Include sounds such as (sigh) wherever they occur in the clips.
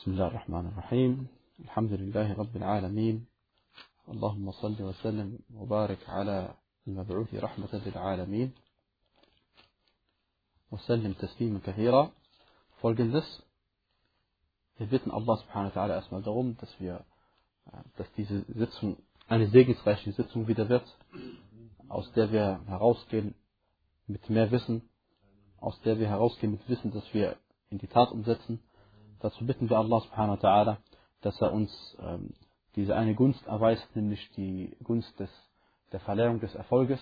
بسم الله الرحمن الرحيم الحمد لله رب العالمين اللهم صل وسلم وبارك على المبعوث رحمة للعالمين وسلم تسليما كثيرا Folgendes. Wir bitten Allah subhanahu wa ta'ala erstmal darum, dass wir, dass diese Sitzung eine segensreiche Sitzung wieder wird, aus der wir herausgehen mit mehr Wissen, aus der wir herausgehen mit Wissen, dass wir in die Tat umsetzen. Dazu bitten wir Allah subhanahu wa ta'ala, dass er uns ähm, diese eine Gunst erweist, nämlich die Gunst des, der Verleihung des Erfolges,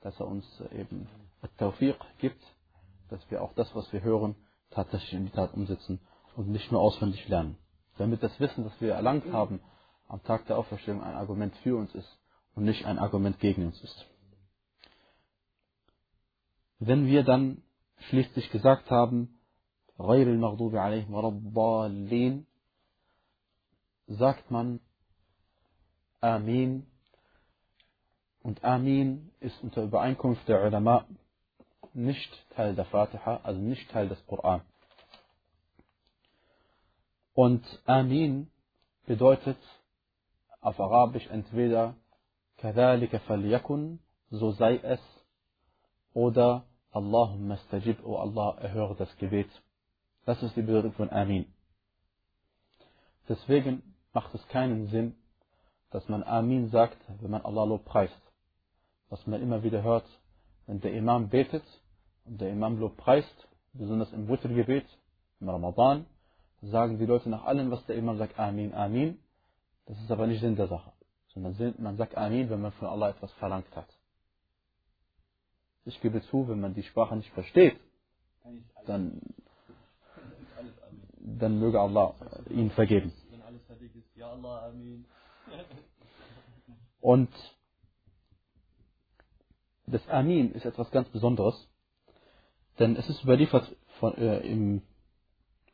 dass er uns äh, eben Tawfiq gibt, dass wir auch das, was wir hören, tatsächlich in die Tat umsetzen und nicht nur auswendig lernen. Damit das Wissen, das wir erlangt haben, am Tag der Auferstehung ein Argument für uns ist und nicht ein Argument gegen uns ist. Wenn wir dann schließlich gesagt haben, غير المغضوب عليهم ولا الضالين, sagt man Amin. Und Amin ist unter Übereinkunft der Ulama nicht Teil der Fatiha, also nicht Teil des Koran. Und Amin bedeutet auf Arabisch entweder كذلك فليكن, so sei es, oder Allahumma stajib, o Allah, erhöre das Gebet. Das ist die Bedeutung von Amin. Deswegen macht es keinen Sinn, dass man Amin sagt, wenn man Allah Lob preist. Was man immer wieder hört, wenn der Imam betet und der Imam Lob preist, besonders im Wittergebet, im Ramadan, sagen die Leute nach allem, was der Imam sagt, Amin, Amin. Das ist aber nicht Sinn der Sache. Sondern man sagt Amin, wenn man von Allah etwas verlangt hat. Ich gebe zu, wenn man die Sprache nicht versteht, dann, dann möge Allah ihn vergeben. (laughs) Und das Amin ist etwas ganz Besonderes, denn es ist überliefert von, äh, im,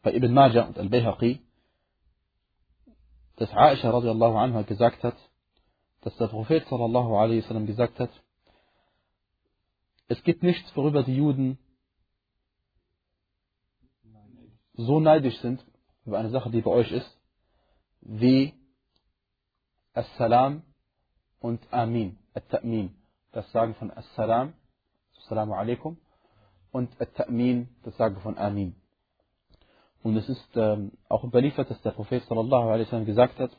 bei Ibn Majah und Al-Bayhaqi, dass Aisha radiallahu anha gesagt hat, dass der Prophet sallallahu alaihi wasallam gesagt hat, es gibt nichts, worüber die Juden so neidisch sind, über eine Sache, die bei euch ist, wie Assalam und Amin, At-Ta'min, das Sagen von Assalam, Assalamu alaikum, und At-Ta'min, das Sagen von Amin. Und es ist ähm, auch überliefert, dass der Prophet sallallahu alaihi wasallam gesagt hat,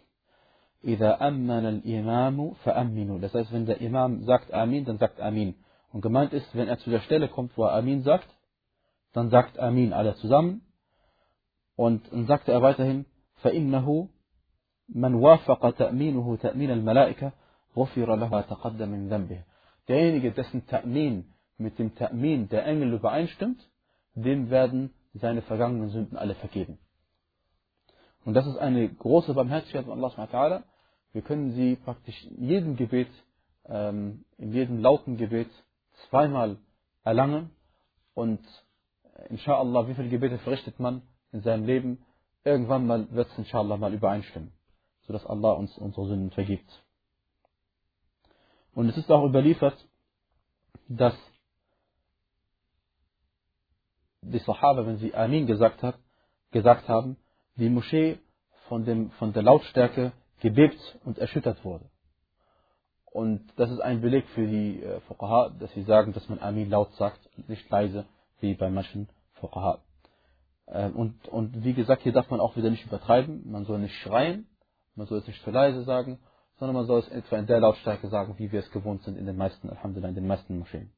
إذا أمن الإمام فأمنوا. Das heißt, wenn der Imam sagt Amin, dann sagt Amin. Und gemeint ist, wenn er zu der Stelle kommt, wo er Amin sagt, dann sagt Amin alle zusammen. Und dann sagte er weiterhin, فإنه من وافق تأمينه تأمين الملائكة غفر له ما تقدم من ذنبه. Derjenige, dessen Ta'min mit dem Ta'min der Engel übereinstimmt, dem werden seine vergangenen Sünden alle vergeben. Und das ist eine große Barmherzigkeit von Allah subhanahu Wir können sie praktisch in jedem Gebet, ähm, in jedem lauten Gebet zweimal erlangen und inshallah, wie viele Gebete verrichtet man In seinem Leben? Irgendwann mal wird es inshallah mal übereinstimmen, sodass Allah uns unsere Sünden vergibt. Und es ist auch überliefert, dass die Sahaba, wenn sie Amin gesagt, hat, gesagt haben, die Moschee von, dem, von der Lautstärke gebebt und erschüttert wurde. Und das ist ein Beleg für die äh, Fuqaha, dass sie sagen, dass man Amin laut sagt, nicht leise, wie bei manchen Fuqaha. Äh, und, und wie gesagt, hier darf man auch wieder nicht übertreiben. Man soll nicht schreien, man soll es nicht zu leise sagen, sondern man soll es etwa in der Lautstärke sagen, wie wir es gewohnt sind in den meisten, Alhamdulillah, in den meisten Moscheen.